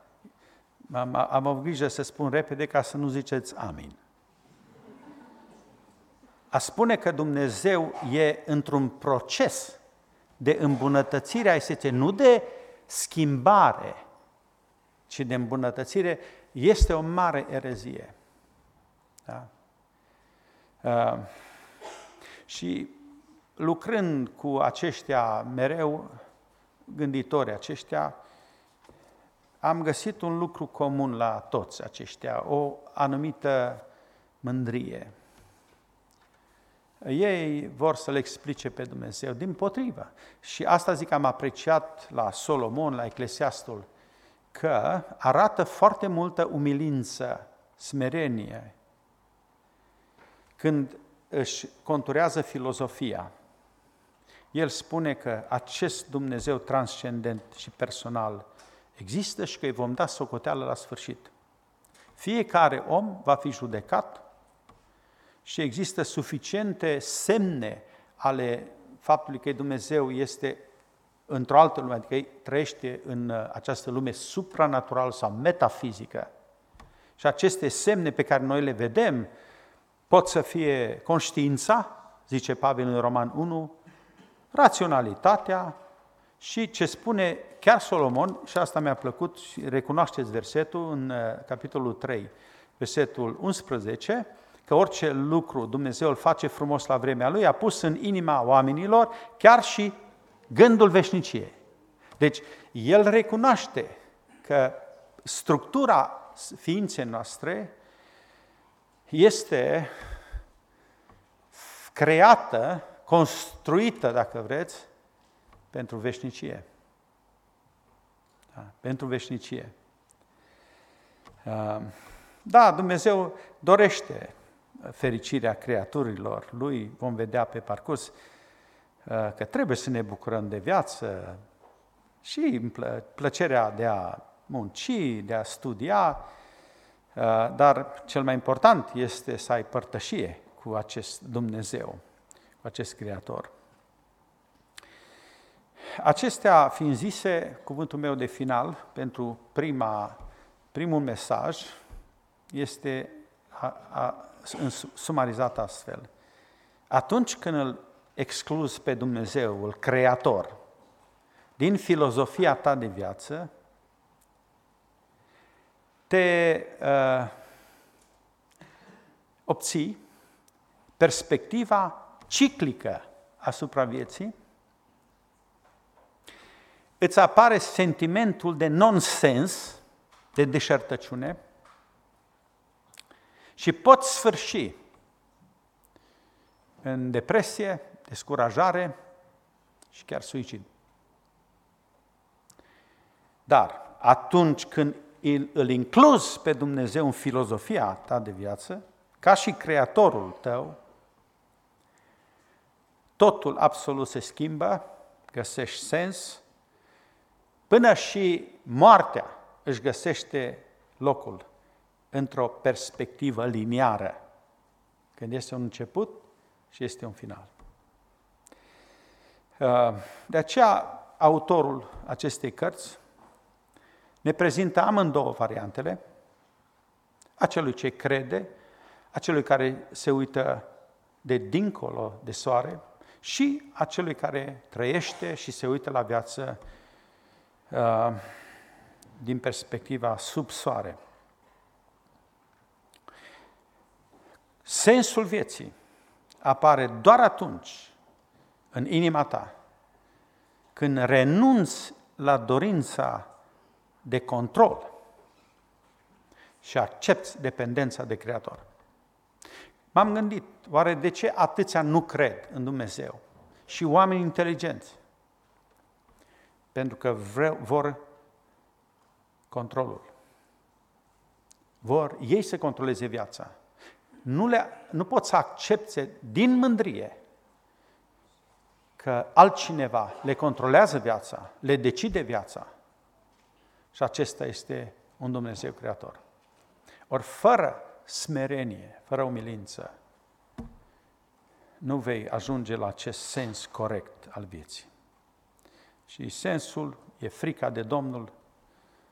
Am, am avut grijă să spun repede ca să nu ziceți amin. A spune că Dumnezeu e într-un proces de îmbunătățire a esenței, nu de schimbare, ci de îmbunătățire, este o mare erezie. Da? Uh, și lucrând cu aceștia mereu, gânditori aceștia, am găsit un lucru comun la toți aceștia, o anumită mândrie. Ei vor să le explice pe Dumnezeu, din potrivă. Și asta zic am apreciat la Solomon, la Eclesiastul, că arată foarte multă umilință, smerenie, când își conturează filozofia, el spune că acest Dumnezeu transcendent și personal există și că îi vom da socoteală la sfârșit. Fiecare om va fi judecat și există suficiente semne ale faptului că Dumnezeu este într-o altă lume, adică trăiește în această lume supranatural sau metafizică. Și aceste semne pe care noi le vedem pot să fie conștiința, zice Pavel în Roman 1, raționalitatea Și ce spune chiar Solomon, și asta mi-a plăcut, și recunoașteți versetul în uh, capitolul 3, versetul 11, că orice lucru Dumnezeu îl face frumos la vremea Lui, a pus în inima oamenilor chiar și gândul veșniciei. Deci, El recunoaște că structura ființei noastre este creată, construită, dacă vreți, pentru veșnicie. Da, pentru veșnicie. Da, Dumnezeu dorește fericirea creaturilor Lui, vom vedea pe parcurs că trebuie să ne bucurăm de viață și plăcerea de a munci, de a studia, dar cel mai important este să ai părtășie cu acest Dumnezeu, cu acest Creator. Acestea fiind zise, cuvântul meu de final pentru prima, primul mesaj este a, a, sumarizat astfel. Atunci când îl excluzi pe Dumnezeu, îl creator, din filozofia ta de viață, te uh, obții perspectiva ciclică asupra vieții, îți apare sentimentul de nonsens, de deșertăciune și poți sfârși în depresie, descurajare și chiar suicid. Dar atunci când îl incluzi pe Dumnezeu în filozofia ta de viață, ca și creatorul tău, totul absolut se schimbă, găsești sens, până și moartea își găsește locul într-o perspectivă liniară, când este un început și este un final. Uh, de aceea, autorul acestei cărți ne prezintă amândouă variantele, acelui ce crede, acelui care se uită de dincolo de soare și acelui care trăiește și se uită la viață uh, din perspectiva sub soare. Sensul vieții apare doar atunci în inima ta când renunți la dorința de control și accepti dependența de Creator. M-am gândit, oare de ce atâția nu cred în Dumnezeu? Și oameni inteligenți. Pentru că vreau, vor controlul. Vor ei să controleze viața. Nu, le, nu pot să accepte din mândrie că altcineva le controlează viața, le decide viața, și acesta este un Dumnezeu creator. Ori fără smerenie, fără umilință, nu vei ajunge la acest sens corect al vieții. Și sensul e frica de Domnul,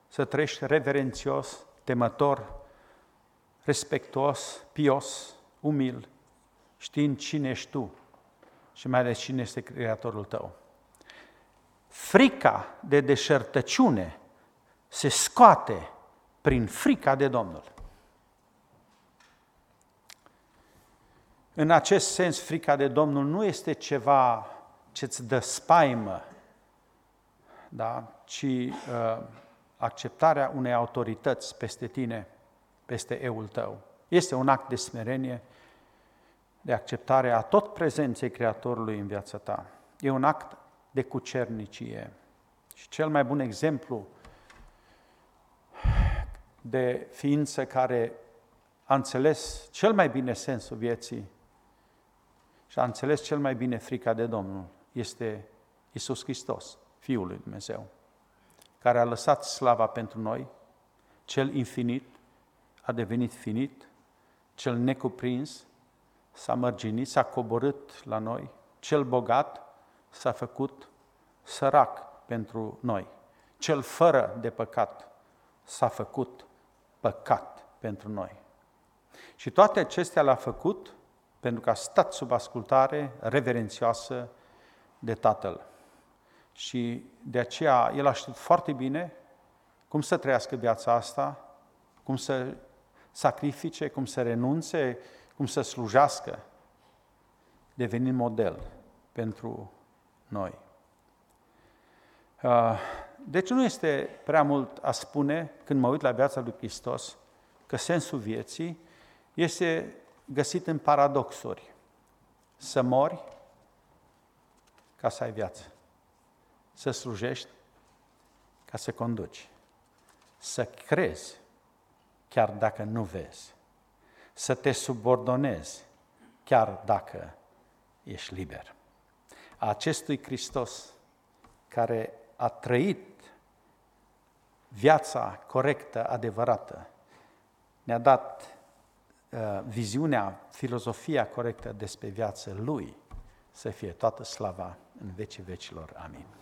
să trăiești reverențios, temător, respectuos, pios, umil, știind cine ești tu și mai ales cine este Creatorul tău. Frica de deșertăciune se scoate prin frica de Domnul. În acest sens, frica de Domnul nu este ceva ce îți dă spaimă, da? ci uh, acceptarea unei autorități peste tine, peste eul tău. Este un act de smerenie, de acceptare a tot prezenței Creatorului în viața ta. E un act de cucernicie. Și cel mai bun exemplu de ființă care a înțeles cel mai bine sensul vieții și a înțeles cel mai bine frica de Domnul este Isus Hristos, Fiul lui Dumnezeu, care a lăsat slava pentru noi, cel infinit a devenit finit, cel necuprins s-a mărginit, s-a coborât la noi, cel bogat s-a făcut sărac pentru noi, cel fără de păcat s-a făcut păcat pentru noi. Și toate acestea le-a făcut pentru că a stat sub ascultare reverențioasă de Tatăl. Și de aceea el a știut foarte bine cum să trăiască viața asta, cum să sacrifice, cum să renunțe, cum să slujească, devenind model pentru noi. Uh, deci nu este prea mult a spune, când mă uit la viața lui Hristos, că sensul vieții este găsit în paradoxuri. Să mori ca să ai viață. Să slujești ca să conduci. Să crezi chiar dacă nu vezi. Să te subordonezi chiar dacă ești liber. A acestui Hristos care a trăit viața corectă, adevărată, ne-a dat uh, viziunea, filozofia corectă despre viața Lui, să fie toată slava în vecii vecilor. Amin.